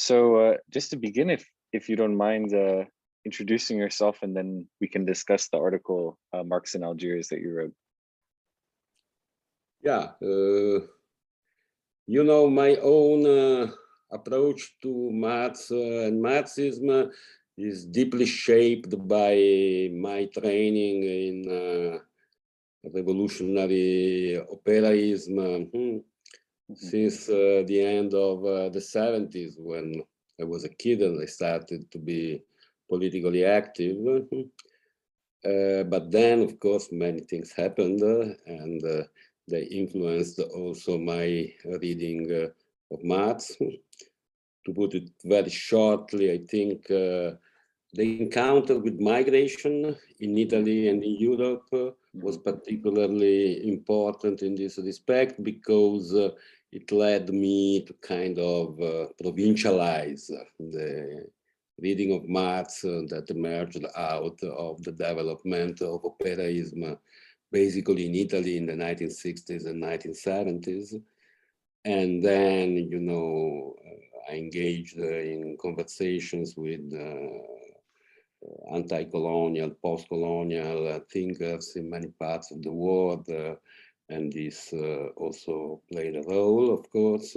So uh, just to begin, if if you don't mind uh, introducing yourself, and then we can discuss the article uh, "Marx in Algiers" that you wrote. Yeah, uh, you know my own uh, approach to Marx uh, and Marxism is deeply shaped by my training in revolutionary operaism. Hmm, since uh, the end of uh, the 70s when I was a kid and I started to be politically active. Uh, but then, of course, many things happened uh, and uh, they influenced also my reading uh, of Marx. to put it very shortly, I think uh, the encounter with migration in Italy and in Europe was particularly important in this respect because uh, it led me to kind of uh, provincialize the reading of Marx uh, that emerged out of the development of operaism, basically in Italy in the 1960s and 1970s. And then, you know, uh, I engaged uh, in conversations with uh, anti-colonial, post-colonial thinkers in many parts of the world, uh, and this uh, also played a role, of course.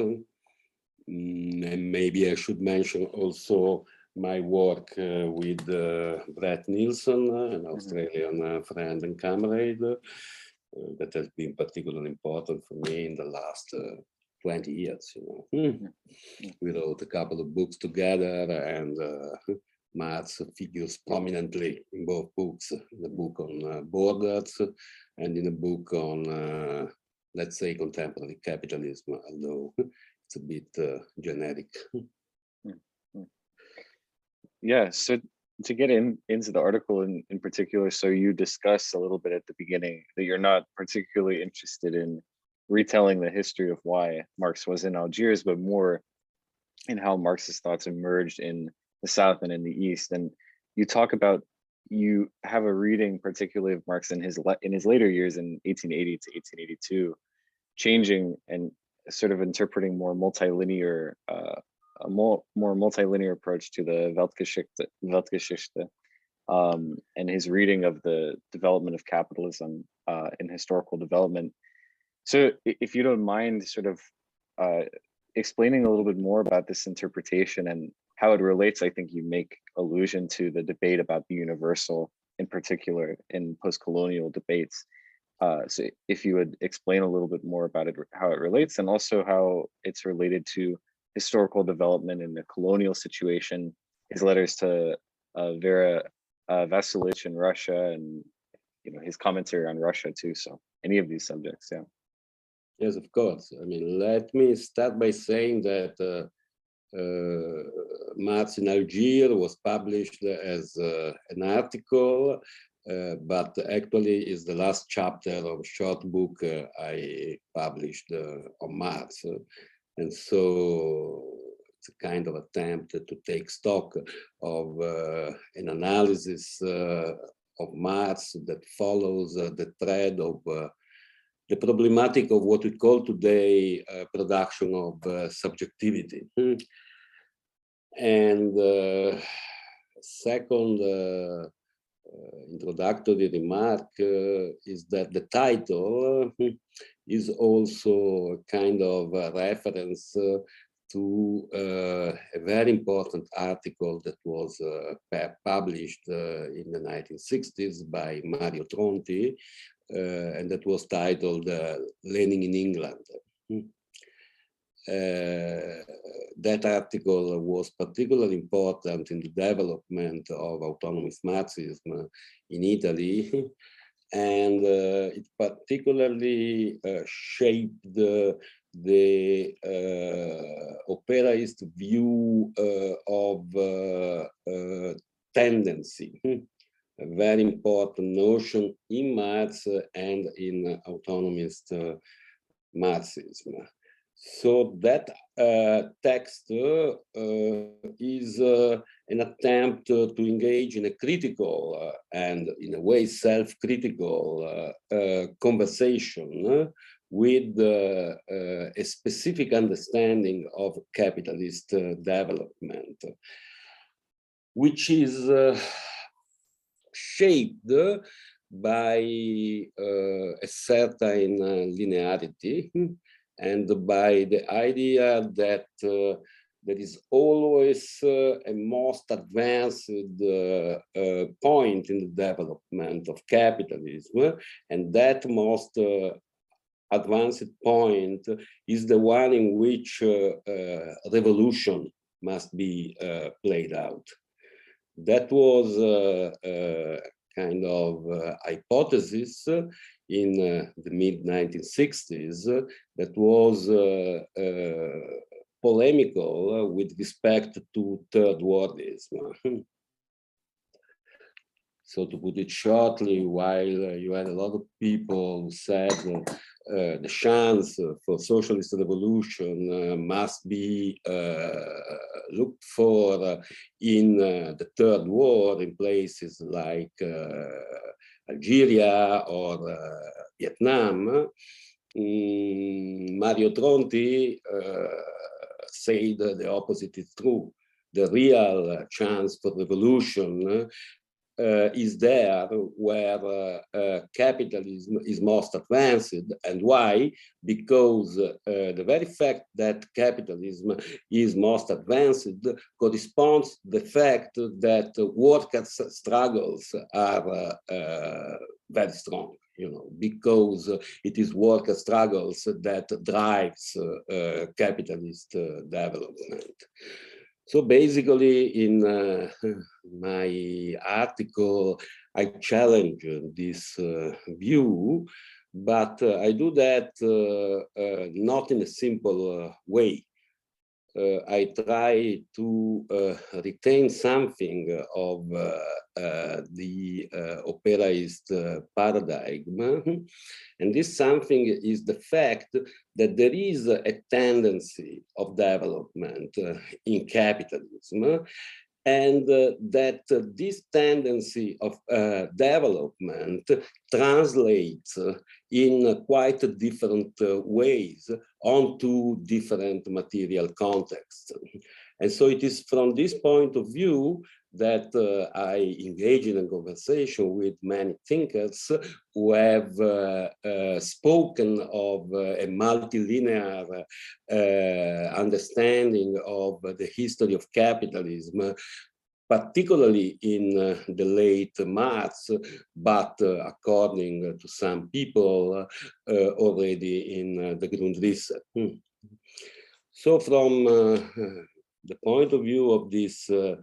Mm, and maybe I should mention also my work uh, with uh, Brett Neilson, uh, an Australian uh, friend and comrade, that has been particularly important for me in the last uh, 20 years. You know, Mhm. we wrote a couple of books together, and Marx figures prominently in both books. The book on uh, borders and in a book on, uh, let's say, contemporary capitalism, although it's a bit uh, generic. Yeah. So to get in into the article in in particular, so you discuss a little bit at the beginning that you're not particularly interested in retelling the history of why Marx was in Algiers, but more in how Marxist thoughts emerged in the South and in the East. And you talk about you have a reading particularly of Marx in his in his later years in 1880 to 1882, changing and sort of interpreting more multilinear, uh, a more more multilinear approach to the Weltgeschichte, Weltgeschichte um, and his reading of the development of capitalism uh, in historical development. So, if you don't mind, sort of uh, explaining a little bit more about this interpretation and how it relates, I think you make allusion to the debate about the universal, in particular, in post-colonial debates. Uh, so, if you would explain a little bit more about it, how it relates, and also how it's related to historical development in the colonial situation, his letters to uh, Vera uh, Zasulich in Russia, and you know his commentary on Russia too. So, any of these subjects, yeah. Yes, of course. I mean, let me start by saying that uh, uh, Marx in Algiers was published as uh, an article, uh, but actually is the last chapter of a short book uh, I published on Marx. And so it's a kind of attempt to take stock of an analysis of Marx that follows the thread of the problematic of what we call today uh, production of uh, subjectivity. Hmm. And uh, second uh, uh, introductory remark uh, is that the title uh, is also a kind of a reference to a very important article that was published in the 1960s by Mario Tronti, and that was titled Lenin in England. Uh, that article was particularly important in the development of autonomous Marxism in Italy, and uh, it particularly uh, shaped the, uh, operaist view uh, of uh, tendency, a very important notion in Marx and in autonomist Marxism. So that uh, text uh, uh, is uh, an attempt uh, to engage in a critical uh, and in a way self-critical uh, uh, conversation with a specific understanding of capitalist development, which is shaped by a certain linearity hmm, and by the idea that there is always uh, a most advanced uh, uh, point in the development of capitalism, and that most advanced point is the one in which revolution must be played out. That was a kind of uh, hypothesis in uh, the mid 1960s that was uh, polemical with respect to third worldism. so to put it shortly, while you had a lot of people who said uh, the chance for socialist revolution uh, must be uh, looked for in uh, the third world in places like uh, Algeria or uh, Vietnam. Mm, Mario Tronti say that the opposite is true. The real chance for revolution uh, is there where uh, uh, capitalism is most advanced. And why? Because uh, the very fact that capitalism is most advanced corresponds to the fact that workers' struggles are uh, uh, very strong you know, because it is worker struggles that drives uh, capitalist uh, development. So basically, in uh, my article, I challenge this uh, view, but uh, I do that uh, not in a simple way. Uh, I try to uh, retain something of uh, the operaist paradigm. And this something is the fact that there is a tendency of development in capitalism and uh, that uh, this tendency of uh, development translates in quite different ways onto different material contexts. And so it is from this point of view that uh, I engage in a conversation with many thinkers who have uh, uh, spoken of a multilinear understanding of the history of capitalism particularly in uh, the late Marx, but uh, according to some people, uh, already in the Grundrisse. Hmm. So from the point of view of this uh,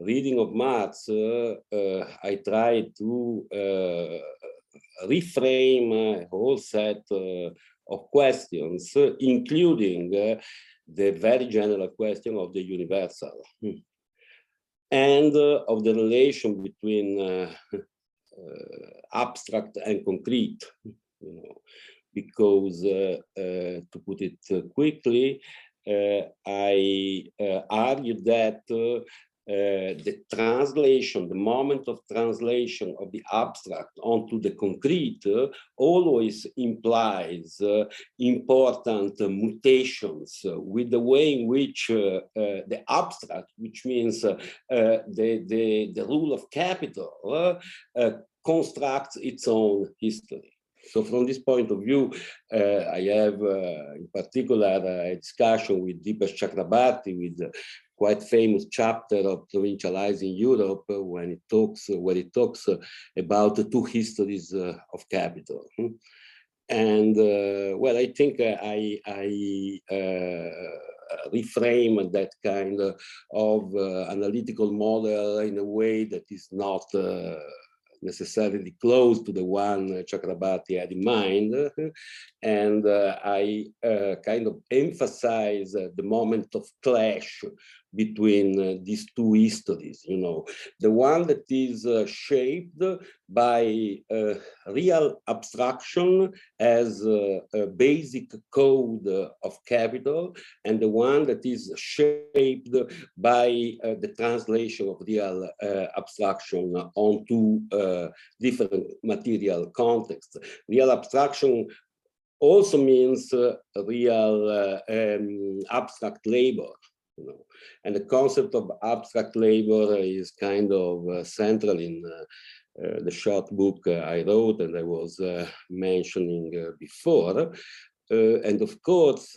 reading of Marx, uh, uh, I try to reframe a whole set of questions, including the very general question of the universal. Hmm and uh, of the relation between uh, uh, abstract and concrete, you know, because to put it quickly, Uh, I uh, argue that uh, uh, the translation, the moment of translation of the abstract onto the concrete uh, always implies uh, important mutations with the way in which the abstract, which means the, the, the rule of capital, constructs its own history. So from this point of view, uh, I have uh, in particular a discussion with Dipesh Chakrabarty, with quite famous chapter of provincializing Europe uh, when it talks where it talks uh, about the two histories uh, of capital. Hmm. And well, I think I, I reframe that kind of analytical model in a way that is not necessarily close to the one Chakrabarty had in mind. And uh, I uh, kind of emphasize uh, the moment of clash between uh, these two histories, you know, the one that is uh, shaped by uh, real abstraction as a basic code of capital, and the one that is shaped by the translation of real abstraction onto different material contexts. Real abstraction also means uh, real uh, um, abstract labor. You know, and the concept of abstract labor is kind of uh, central in uh, uh, the short book I wrote and I was mentioning before. And of course,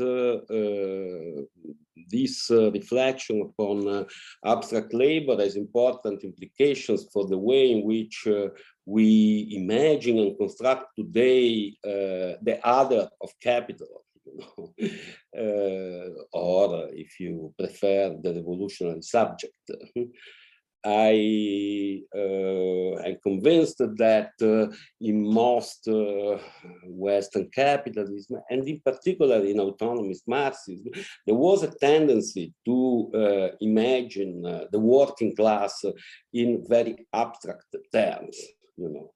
this uh, reflection upon uh, abstract labor has important implications for the way in which uh, we imagine and construct today the other of capital. uh, or if you prefer the revolutionary subject. I uh, am convinced that uh, in most uh, Western capitalism, and in particular in autonomous Marxism, there was a tendency to imagine the working class in very abstract terms, you know.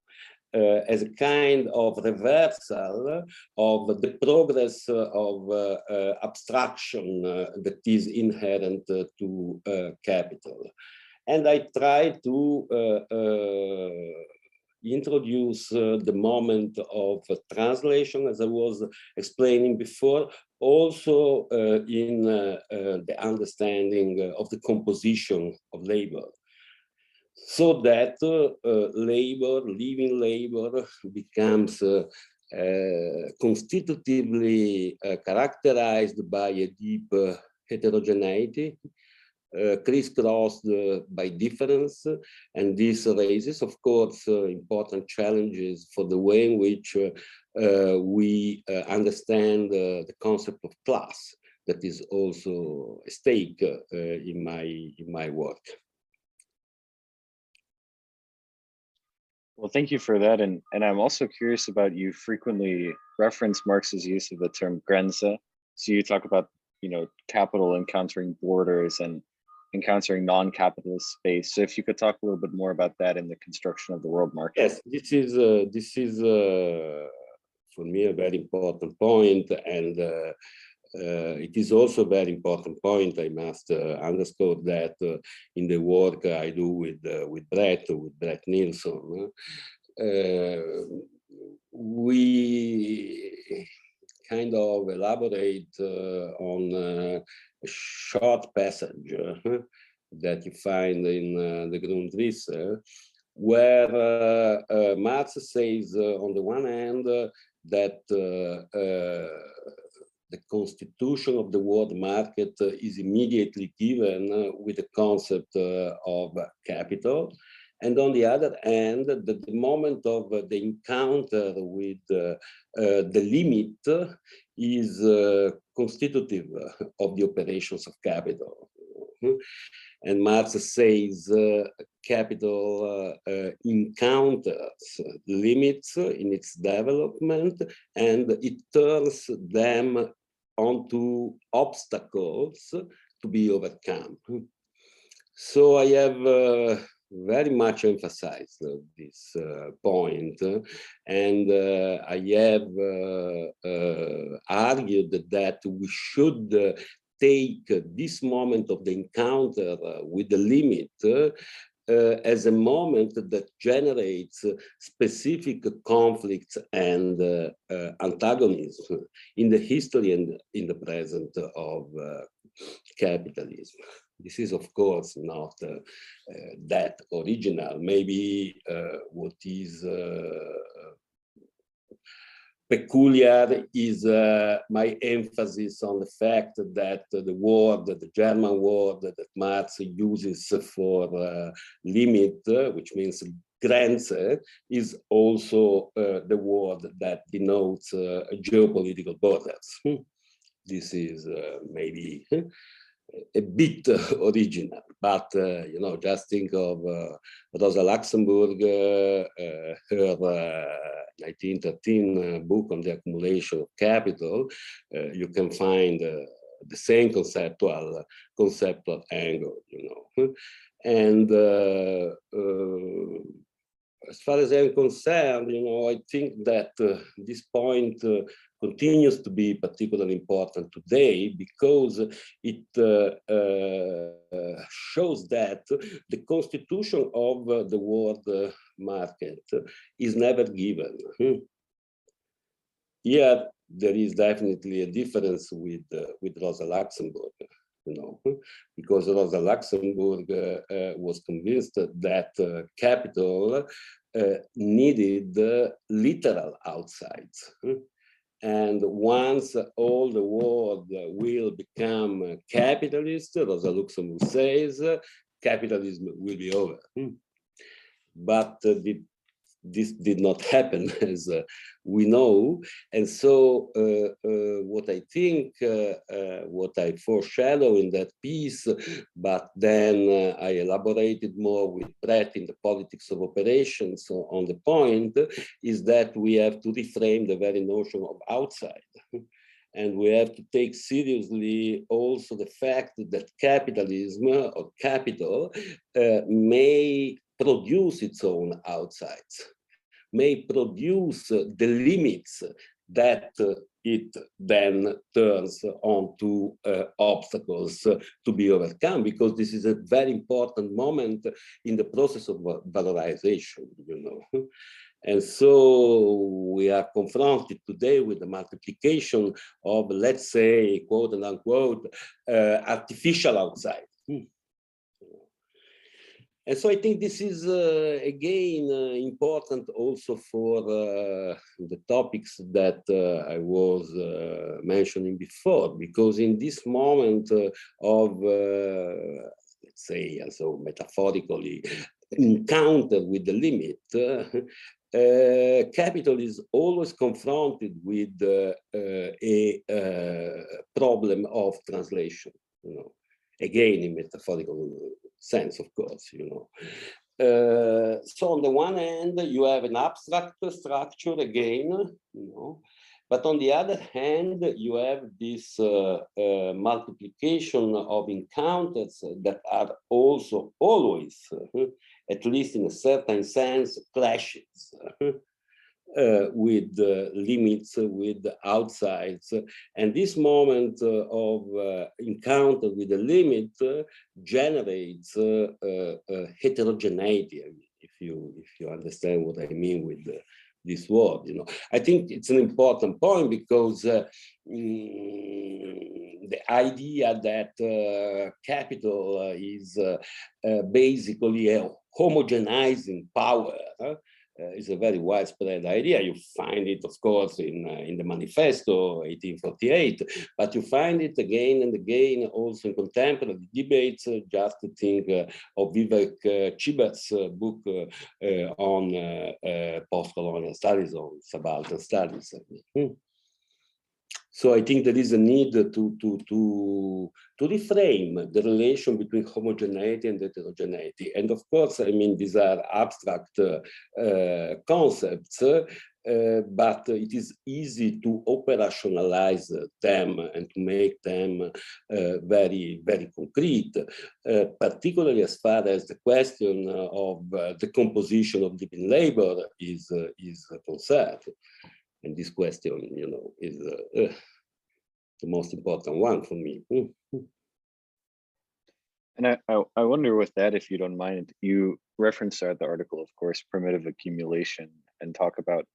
Uh, as a kind of reversal of the progress of uh, uh, abstraction that is inherent to capital. And I try to introduce uh, the moment of uh, translation, as I was explaining before, also uh, in the understanding of the composition of labor. So that uh, labor, living labor, becomes uh, uh, constitutively characterized by a deep heterogeneity, uh, crisscrossed uh, by difference, and this raises, of course, uh, important challenges for the way in which we understand the concept of class that is also a stake in my in my work. Well, thank you for that. And, and I'm also curious about you frequently reference Marx's use of the term Grenze. So you talk about, you know, capital encountering borders and encountering non-capitalist space. So if you could talk a little bit more about that in the construction of the world market. Yes, this is uh, this is uh, for me a very important point, and uh, it is also a very important point. I must uh, underscore that uh, in the work I do with uh, with Brett, with Brett uh, we kind of elaborate uh, on uh, a short passage uh, that you find in uh, the Grundrisse, where uh, uh, Marx says, uh, on the one hand, uh, that uh, uh, the constitution of the world market uh, is immediately given uh, with the concept uh, of capital. And on the other hand, that the moment of the encounter with the limit is constitutive of the operations of capital. And Marx says uh, capital uh, uh, encounters limits in its development and it turns them onto obstacles to be overcome. So I have uh, very much emphasized this uh, uh, and uh, I have uh, uh, argued that we should uh, take this moment of the encounter with the limit as a moment that generates uh, specific conflicts and uh, uh, antagonism in the history and in the present of uh, capitalism. This is, of course, not uh, uh, that original. Maybe uh, what is uh, peculiar is uh, my emphasis on the fact that the word, the German word that Marx uses for uh, limit, uh, which means Grenze, is also uh, the word that denotes uh, geopolitical borders. Hmm. This is uh, maybe a bit original, but uh, you know, just think of uh, Rosa Luxemburg, uh, her uh, 1913 uh, book on the accumulation of capital. You can find the same conceptual conceptual angle, you know, and uh, uh, as far as I'm concerned, you know, I think that uh, this point continues to be particularly important today because it uh, uh, shows that the constitution of the world market is never given. Hmm. Here, there is definitely a difference with uh, with Rosa Luxemburg, you know, because Rosa Luxemburg uh, uh, was convinced that uh, capital needed literal outsides. And once all the world will become capitalist, Rosa Luxemburg says, capitalism will be over. Hmm. But uh, the this did not happen as uh, we know. And so uh, uh, what i think uh, uh, what i foreshadow in that piece but then uh, i elaborated more with brett in the politics of operations on the point is that we have to reframe the very notion of outside. And we have to take seriously also the fact that capitalism or capital may produce its own outsides, may produce the limits that it then turns onto uh, obstacles to be overcome because this is a very important moment in the process of valorization you know and so we are confronted today with the multiplication of let's say quote and unquote uh, artificial outside hmm. And so I think this is, uh, again, uh, important also for uh, the topics that uh, I was uh, mentioning before, because in this moment uh, of, let's say, so metaphorically, encounter with the limit, capital is always confronted with a problem of translation, you know, again in metaphorical sense, of course, you know. Uh, so on the one hand, you have an abstract structure again, you know, but on the other hand, you have this uh, uh, multiplication of encounters that are also always, uh, at least in a certain sense, clashes with uh, limits, with outsides. And this moment uh, of uh, encounter with the limit uh, generates uh, heterogeneity, if you, if you understand what I mean with this word. You know, I think it's an important point because mm, the idea that capital is basically a homogenizing power uh, is a very widespread idea. You find it, of course, in, uh, in the Manifesto 1848, but you find it again and again also in contemporary debates. Uh, just think uh, of Vivek uh, Chibber's uh, book on post-colonial studies, on subaltern studies. Hmm. So I think there is a need to, to, to, to reframe the relation between homogeneity and heterogeneity. And of course, I mean, these are abstract uh, uh, concepts, uh, but it is easy to operationalize them and to make them uh, very, very concrete, uh, particularly as far as the question of uh, the composition of living labor is, is concerned. And this question, you know, is uh, uh, the most important one for me. Mm, mm. And I, I, I wonder with that, if you don't mind, you reference the article, of course, primitive accumulation and talk about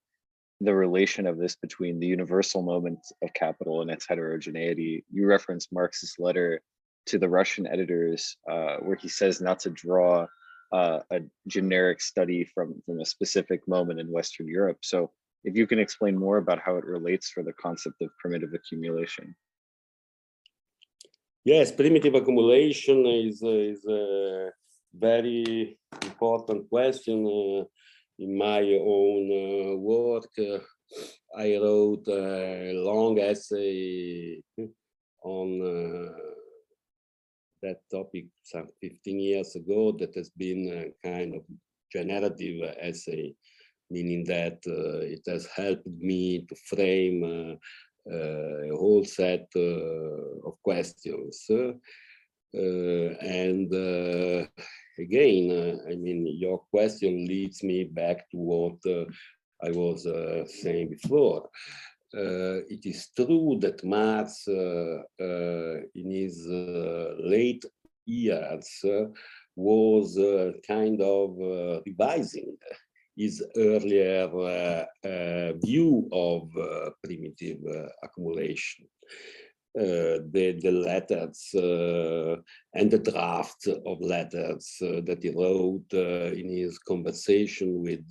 the relation of this between the universal moment of capital and its heterogeneity. You reference Marx's letter to the Russian editors, uh, where he says not to draw uh, a generic study from, from a specific moment in Western Europe. So if you can explain more about how it relates for the concept of primitive accumulation. Yes, primitive accumulation is, is a very important question. Uh, in my own uh, work, uh, I wrote a long essay on uh, that topic some 15 years ago that has been a kind of generative essay meaning that uh, it has helped me to frame uh, uh, a whole set of questions. and again, I mean, your question leads me back to what I was saying before. Uh, it is true that Marx, uh, uh, in his late years, was kind of revising his earlier uh, uh, view of uh, primitive uh, accumulation. Uh, the, the letters uh, and the drafts of letters that he wrote in his conversation with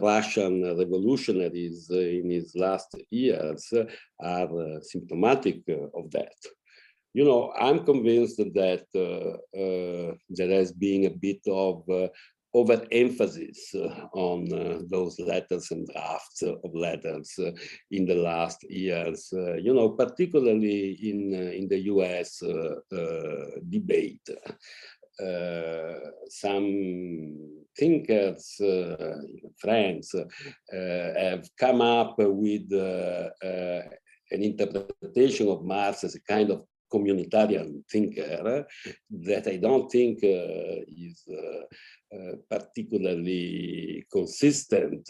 Russian revolutionaries in his last years are symptomatic of that you know, I'm convinced that uh, uh, there has been a bit of uh, overemphasis on those letters and drafts of letters in the last years, you know, particularly in, in the US debate. Uh, some thinkers, uh, friends, uh, have come up with an interpretation of Marx as a kind of communitarian thinker that I don't think uh, is uh, uh, particularly consistent.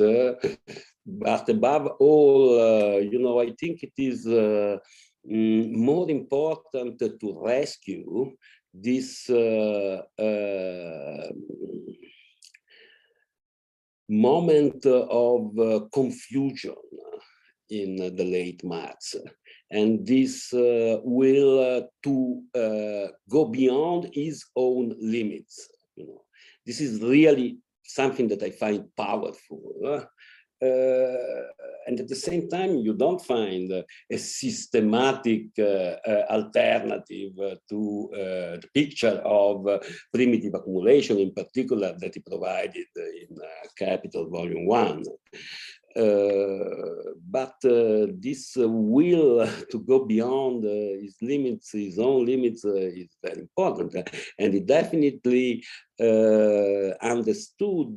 but above all, you know, I think it is mm, more important to rescue this moment of confusion in the late Marx and this uh, will uh, to uh, go beyond his own limits. You know, this is really something that I find powerful. Uh, and at the same time, you don't find uh, a systematic uh, alternative to the picture of primitive accumulation, in particular, that he provided in Capital Volume 1. Uh, but uh, this will to go beyond uh, his limits, his own limits, is very important. And he definitely understood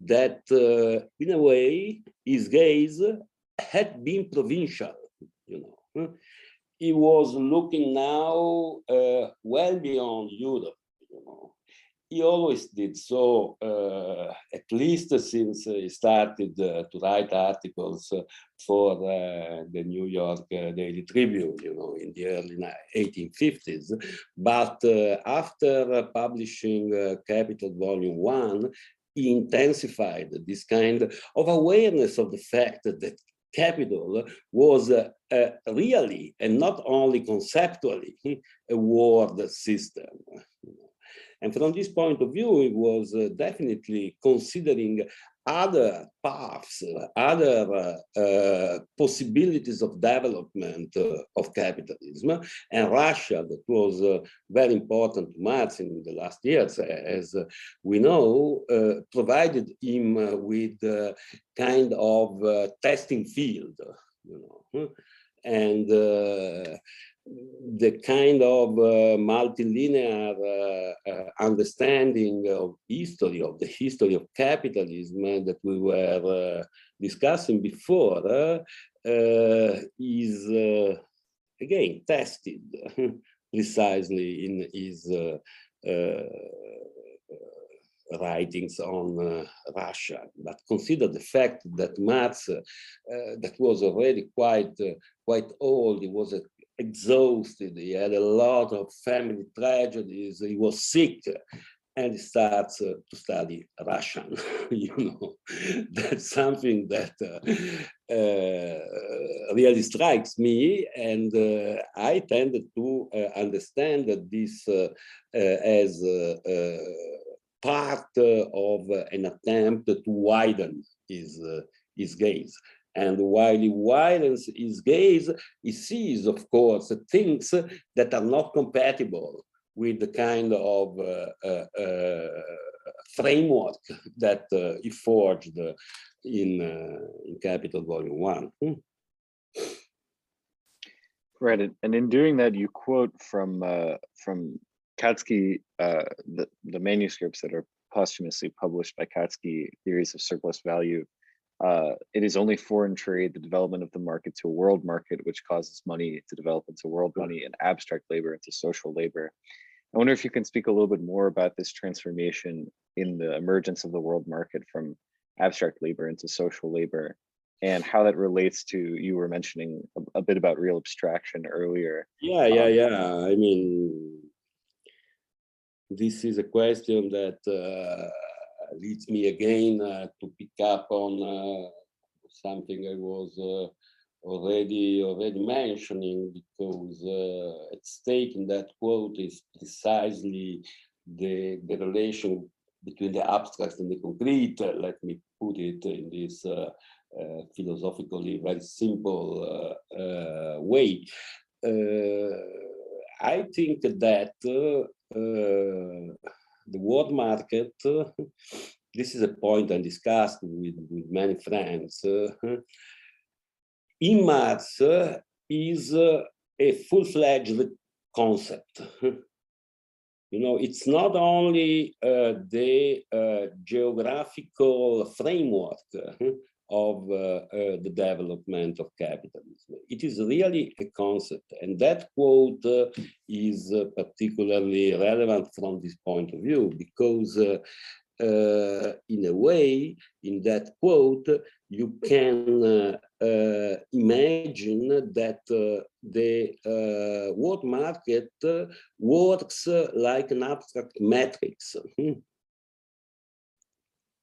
that, in a way, his gaze had been provincial, you know. He was looking now well beyond Europe, you know he always did so, uh, at least since he started uh, to write articles for uh, the New York uh, Daily Tribune, you know, in the early 1850s. But uh, after publishing Capital Volume 1, he intensified this kind of awareness of the fact that capital was uh, uh, really and not only conceptually a world system. And from this point of view, it was uh, definitely considering other paths, other uh, uh, possibilities of development uh, of capitalism. And Russia, that was uh, very important to Marx in the last years, as we know, uh, provided him with a kind of testing field, you know. And the kind of uh, multilinear uh, uh, understanding of history, of the history of capitalism that we were uh, discussing before uh, uh, is again tested precisely in his writings on Russia. But consider the fact that Marx, that was already quite quite old, he was a exhausted. He had a lot of family tragedies. He was sick and he starts uh, to study Russian. you know, that's something that uh, uh, really strikes me. And uh, I tend to uh, understand that this uh, as part of an attempt to widen his, his gaze. And while he widens his gaze, he sees, of course, things that are not compatible with the kind of uh, uh, uh, framework that uh, he forged in, uh, in Capital Volume 1. Hmm. Right, and in doing that, you quote from uh, from Kautsky, the, the manuscripts that are posthumously published by Kautsky, Theories of Surplus Value, uh, it is only foreign trade, the development of the market to a world market, which causes money to develop into world money and abstract labor into social labor. I wonder if you can speak a little bit more about this transformation in the emergence of the world market from abstract labor into social labor and how that relates to you were mentioning a, a bit about real abstraction earlier. Yeah, yeah, um, yeah. I mean, this is a question that uh, leads me again uh, to pick up on uh, something I was uh, already already mentioning because uh, at stake in that quote is precisely the the relation between the abstract and the concrete. Uh, let me put it in this uh, philosophically very simple way. I think that the world market, this is a point I discussed with, with many friends. in is a full-fledged concept. You know, it's not only uh, the uh, geographical framework of uh, uh, the development of capitalism. It is really a concept, and that quote uh, is particularly relevant from this point of view because, uh, in a way, in that quote, you can uh, uh, imagine that the world market works like an abstract matrix.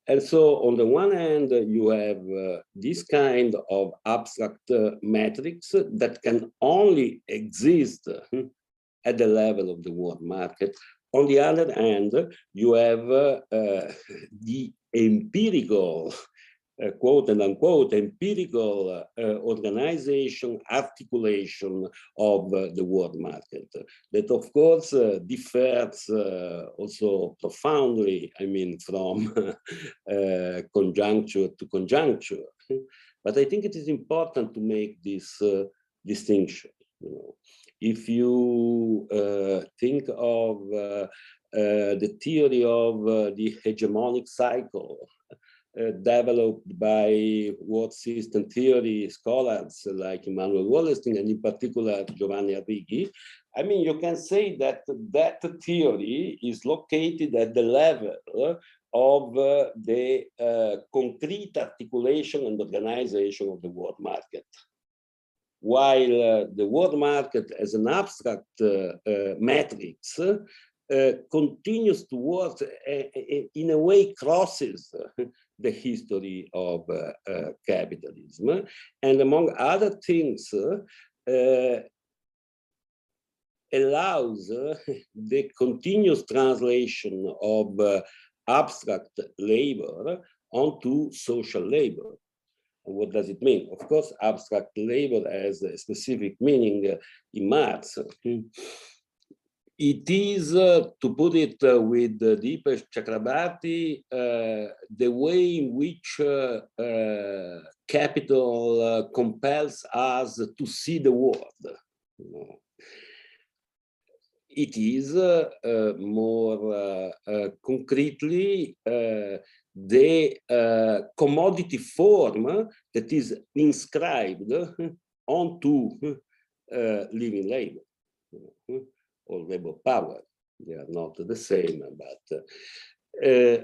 Hmm. And so on the one hand, you have uh, this kind of abstract uh, matrix that can only exist uh, at the level of the world market. On the other hand, you have uh, uh, the empirical, quote and unquote, empirical uh, organization, articulation of uh, the world market that of course uh, differs uh, also profoundly, I mean, from uh, conjuncture to conjuncture. But I think it is important to make this distinction. You know. If you think of the theory of the hegemonic cycle uh, developed by world system theory scholars like Immanuel Wallerstein and in particular Giovanni Arrighi, I mean, you can say that that theory is located at the level of uh, the uh, concrete articulation and organization of the world market. While uh, the world market as an abstract uh, matrix continues to work in a way crosses the history of uh, uh, capitalism. And among other things, uh, allows the continuous translation of abstract labor onto social labor. What does it mean? Of course, abstract labor has a specific meaning in Marx. It is, uh, to put it uh, with uh, Dipesh Chakrabarty, the way in which uh, uh, capital uh, compels us to see the world. It is more concretely the commodity form that is inscribed onto living labor or labor power. They are not the same, but uh,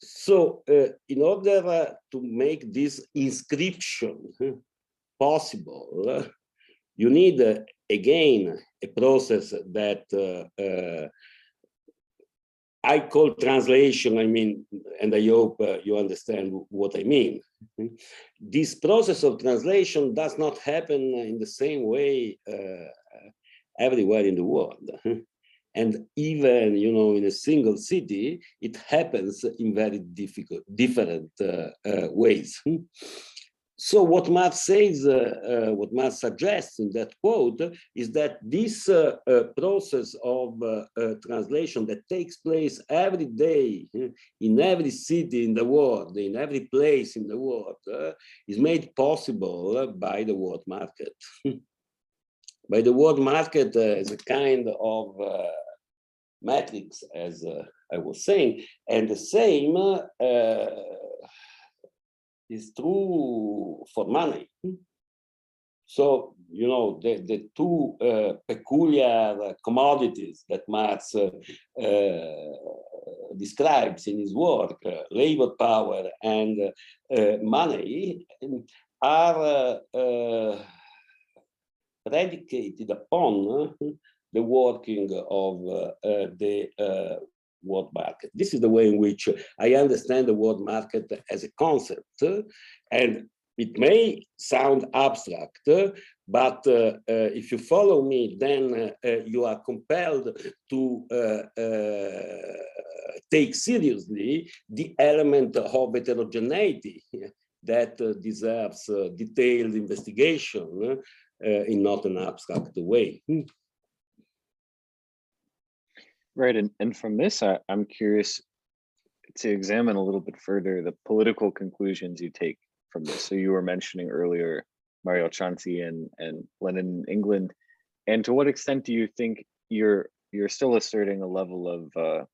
so uh, in order to make this inscription possible, you need uh, again a process that I call translation. I mean, and I hope uh, you understand what I mean. This process of translation does not happen in the same way uh, everywhere in the world. And even, you know, in a single city, it happens in very difficult, different uh, uh, ways. So what Marx says, uh, uh, what Marx suggests in that quote is that this uh, uh, process of translation that takes place every day in every city in the world, in every place in the world, is made possible by the world market. By the word market uh, as a kind of uh, matrix, as uh, I was saying, and the same uh, is true for money. So, you know, the, the two uh, peculiar commodities that Marx uh, describes in his work, labor power and money, are predicated upon uh, the working of uh, uh, the world market. This is the way in which I understand the world market as a concept. And it may sound abstract, but uh, uh, if you follow me, then uh, you are compelled to take seriously the element of heterogeneity that deserves detailed investigation in not an abstract way. Right, and, and from this, I, I'm curious to examine a little bit further the political conclusions you take from this. So you were mentioning earlier Mario Tronti and, and Lenin in England. And to what extent do you think you're you're still asserting a level of uh,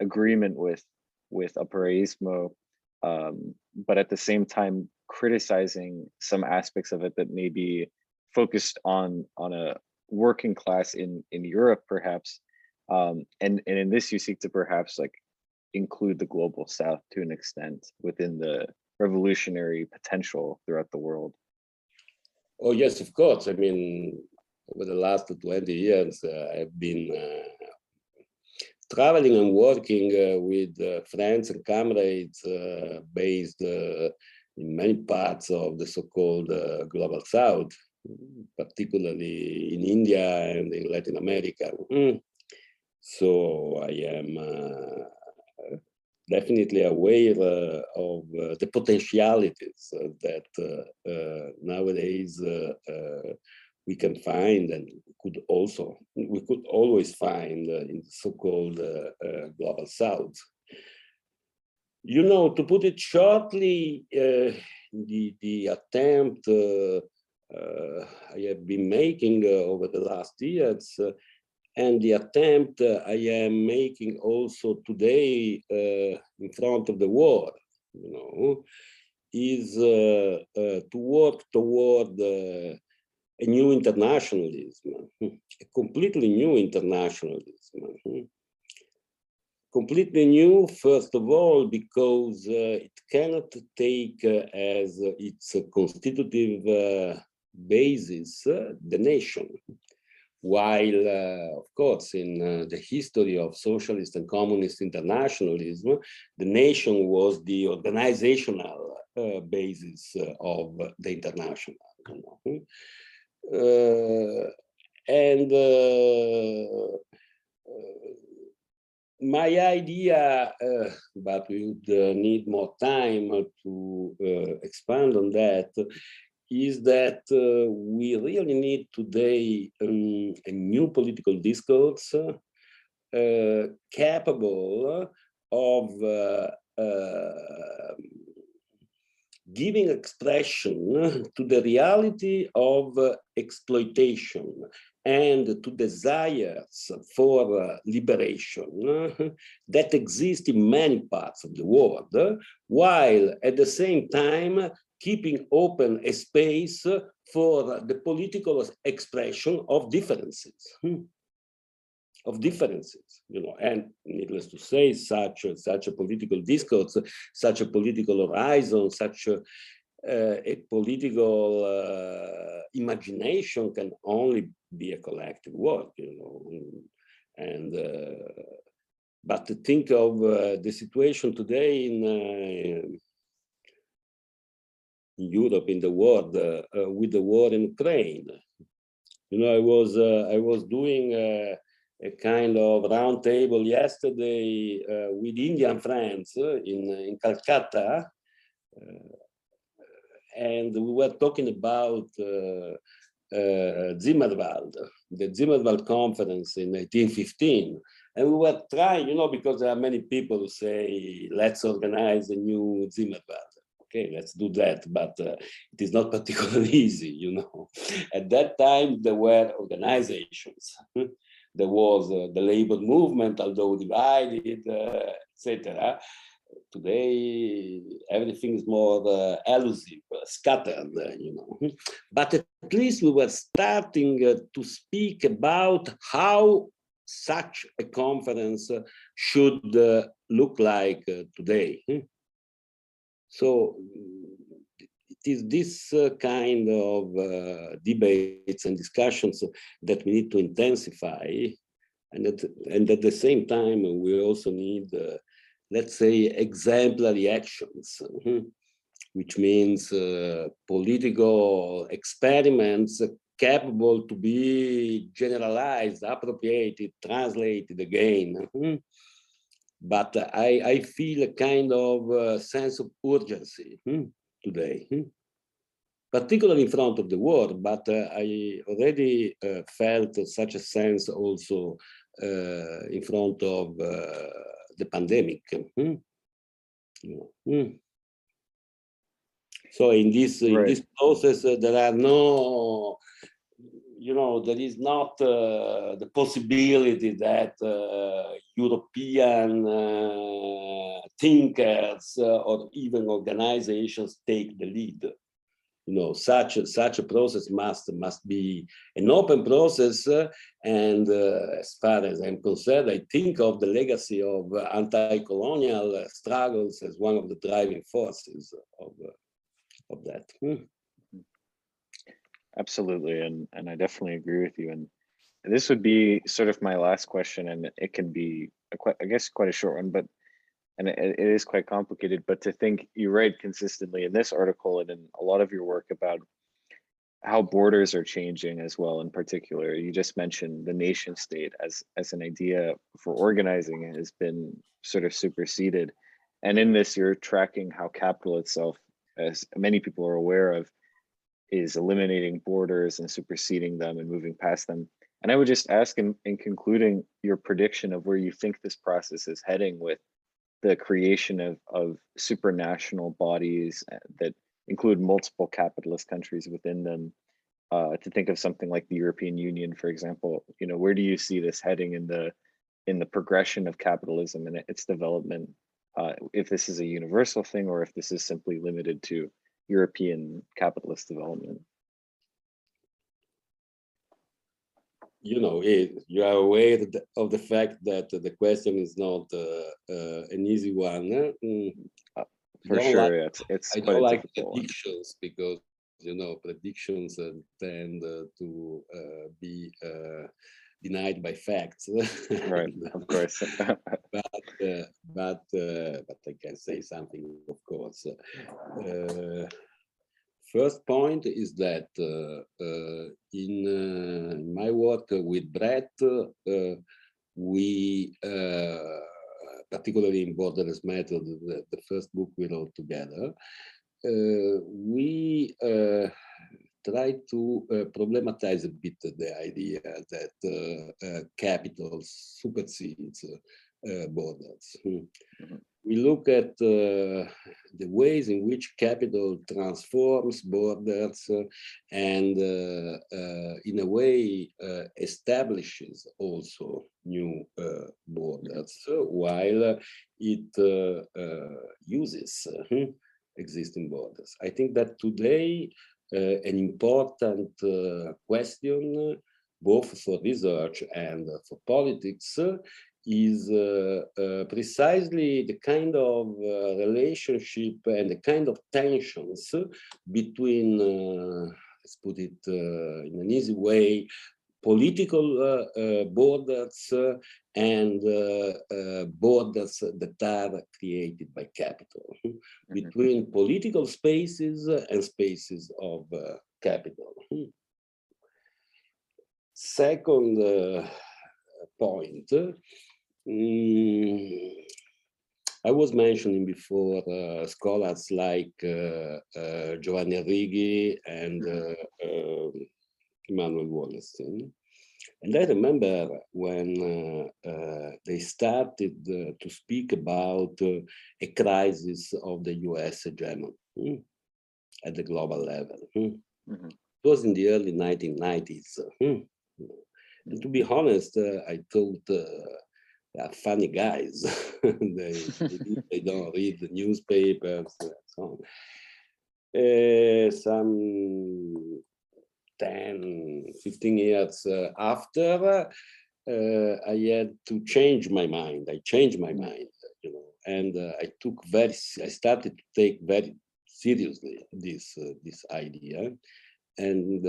agreement with with Operaismo, um, but at the same time criticizing some aspects of it that may be focused on on a working class in in Europe, perhaps. Um, and and in this, you seek to perhaps like include the global South to an extent within the revolutionary potential throughout the world. Oh, yes, of course. I mean, over the last 20 years, uh, I've been uh, traveling and working uh, with uh, friends and comrades uh, based uh, in many parts of the so-called Global South, particularly in India and in Latin America. Mm. So I am definitely aware uh, of uh, the potentialities uh, that nowadays we can find and could also, we could always find in the so-called global south. You know, to put it shortly, the, the attempt uh, I have been making uh, over the last years uh, and the attempt uh, I am making also today uh, in front of the world, you know, is uh, uh to work toward uh, a new internationalism, a completely new internationalism. Completely new, first of all, because uh, it cannot take as its constitutive basis the nation while, uh, of course, in uh, the history of socialist and communist internationalism, the nation was the organizational uh, basis uh, of the international. Uh, and uh, my idea, but we would need more time to expand on that, is that uh, we really need today um, a new political discourse uh, capable of uh, uh, giving expression to the reality of exploitation and to desires for liberation that exist in many parts of the world, while at the same time keeping open a space for the political expression of differences. Hmm, of differences you know and needless to say such such a political discourse such a political horizon such a, uh, a political uh, imagination can only be a collective work you know and uh, but think of uh, the situation today in uh, Europe, in the world, uh, uh, with the war in Ukraine. You know, I was uh, I was doing a kind of roundtable yesterday with Indian friends in in Calcutta, and we were talking about uh, Zimmerwald, the Zimmerwald conference in 1915. And we were trying, you know, because there are many people who say, let's organize a new Zimmerwald okay, let's do that. But uh, it is not particularly easy, you know. At that time, there were organizations. there was uh, the labor movement, although divided, uh, etc. Today, everything is more uh, elusive, uh, scattered, uh, you know. But at least we were starting to speak about how such a conference should look like today. So it is this uh, kind of uh, debates and discussions that we need to intensify And at, and at the same time, we also need, uh, let's say, exemplary actions, mhm, which means uh, political experiments capable to be generalized, appropriated, translated again. But I, I feel a kind of uh, sense of urgency mhm, today, mhm, particularly in front of the war, but uh, I already uh, felt such a sense also uh, in front of uh, the pandemic. mhm. Yeah, mm. So in this in this process, uh, there are no, you know, there is not uh, the possibility that uh, European uh, thinkers uh, or even organizations take the lead. You know, such a, such a process must must be an open process, and uh, as far as I'm concerned, I think of the legacy of anti-colonial struggles as one of the driving forces of of that. Hmm. Absolutely, and and I definitely agree with you. And this would be sort of my last question, and it can be quite, I guess, quite a short one, but and it, it is quite complicated. But to think, you write consistently in this article and in a lot of your work about how borders are changing as well. In particular, you just mentioned the nation state as as an idea for organizing has been sort of superseded, and in this, you're tracking how capital itself, as many people are aware of, is eliminating borders and superseding them and moving past them. And I would just ask in, in concluding your prediction of where you think this process is heading with the creation of, of supranational bodies uh, that include multiple capitalist countries within them. Uh, to think of something like the European Union, for example, you know, where do you see this heading in the in the progression of capitalism and its development? Uh, if this is a universal thing or if this is simply limited to European capitalist development. You know, it, you are aware of the fact that the question is not uh, uh, an easy one. eh? Mm, For sure, like- it's it's I quite don't like difficult one. predictions because you know predictions uh, tend uh, to uh, be uh, denied by facts. Right, of course. but uh, but uh, but I can say something, of course. Uh, first point is that uh, uh, in uh, my work with Brett, uh, we uh, particularly in Border as Method, the, the first book we wrote together, uh, we uh, try to uh, problematize a bit the idea that uh, uh, capital supersedes uh, borders. Hmm. Mhm. We look at uh, the ways in which capital transforms borders uh, and uh, uh, in a way uh, establishes also new uh, borders uh, while it uh, uh, uses uh, hmm, existing borders. I think that today uh, an important uh, question, uh, both for research and uh, for politics, uh, is uh, uh, precisely the kind of uh, relationship and the kind of tensions between, uh, let's put it uh, in an easy way, political uh, uh, borders uh, and borders that are created by capital Mhm. between political spaces and spaces of capital. Hmm. Second uh, point, mm, I was mentioning before uh, scholars like uh, uh, Giovanni Arrighi and Immanuel Wallerstein. And I remember when uh, uh, they started uh, to speak about uh, a crisis of the US hegemony hmm, at the global level. hmm. Mhm. It was in the early 1990s. uh, hmm. And to be honest, uh, I thought uh, they are funny guys. they, they, don't read the newspapers so on. Uh, some 10, 15 years uh, after, uh, I had to change my mind. I changed my mind, you know, and uh, I took very, I started to take very seriously this this idea, and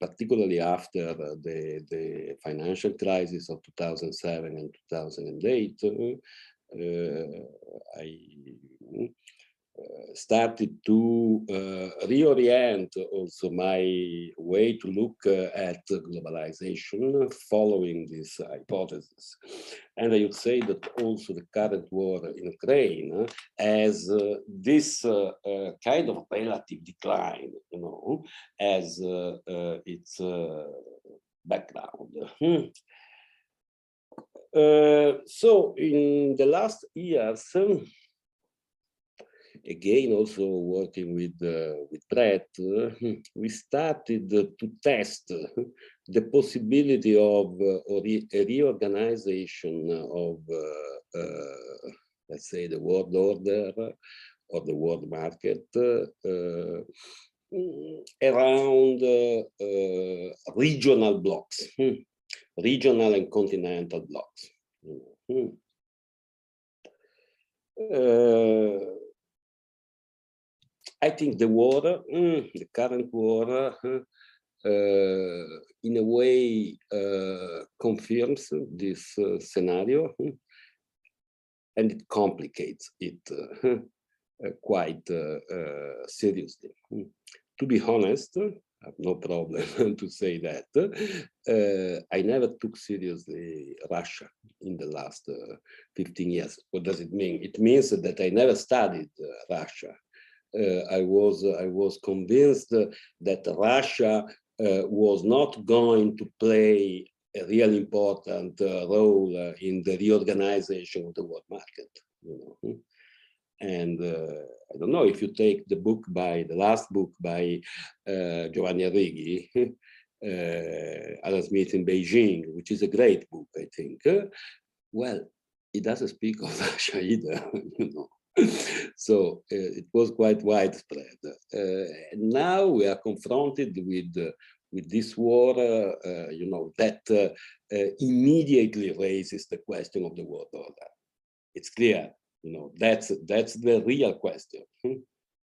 particularly after the, the financial crisis of 2007 and 2008, uh, I started to uh, reorient also my way to look uh, at globalization following this hypothesis. And I would say that also the current war in Ukraine has uh, this kind of relative decline, you know, as its background. Hmm. Uh, so in the last years, um, again also working with uh, with Brett, uh, we started uh, to test uh, the possibility of uh, a a reorganization of uh, uh, let's say the world order or the world market uh, uh, around uh, uh, regional blocks, hmm, regional and continental blocks. I think the war, mm, the current war, uh, uh, in a way uh, confirms this uh, scenario mm, and it complicates it uh, uh, quite seriously. Mm. To be honest, I have no problem to say that. uh, I never took seriously Russia in the last uh, 15 years. What does it mean? It means that I never studied uh, Russia I was I was convinced uh, that Russia uh, was not going to play a really important uh, role uh, in the reorganization of the world market. You know, and uh, I don't know if you take the book by the last book by uh, Giovanni Arrighi, uh, Adam Smith in Beijing, which is a great book, I think. uh, well, it doesn't speak of Russia either, you know so uh, it was quite widespread. Uh, now we are confronted with uh, with this war, you know, that immediately raises the question of the world order. It's clear, you know, that's that's the real question. hmm?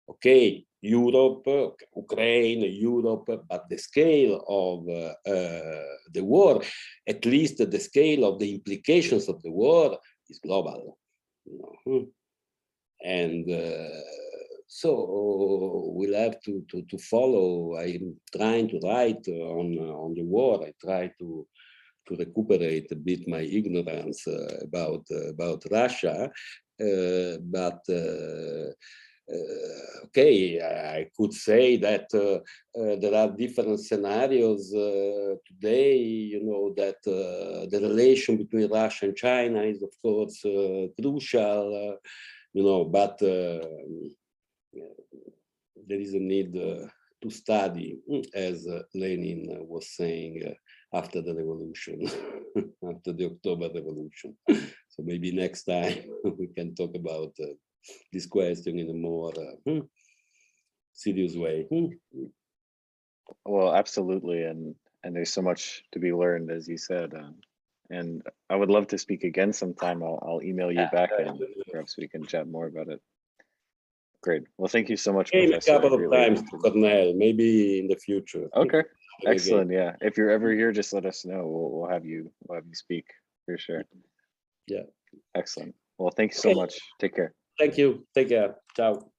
Okay, Europe, Ukraine, Europe, but the scale of uh, uh, the war, at least the scale of the implications of the war, is global. You know, hmm? And uh, so we'll have to, to to follow. I'm trying to write on on the war. I try to to recuperate a bit my ignorance uh, about uh, about Russia, uh, but. Uh, uh, okay, I could say that there are different scenarios today. You know that the relation between Russia and China is, of course, crucial. You know, but uh, there is a need uh, to study, mm, as uh, Lenin was saying after the revolution, after the October Revolution. So maybe next time we can talk about uh, this question in a more uh, hmm, serious way. Hmm. Well, absolutely, and and there's so much to be learned, as you said. Um, and I would love to speak again sometime. I'll, I'll email you Yeah, back, uh, and perhaps we can chat more about it. Great. Well, thank you so much, Came a couple of really times to. Cornell, maybe in the future. Okay, Again. excellent. Yeah, if you're ever here, just let us know. We'll we'll have you we'll have you speak for sure. Yeah. Excellent. Well, thank you so Okay. much. Take care. Thank you. Take care. Ciao.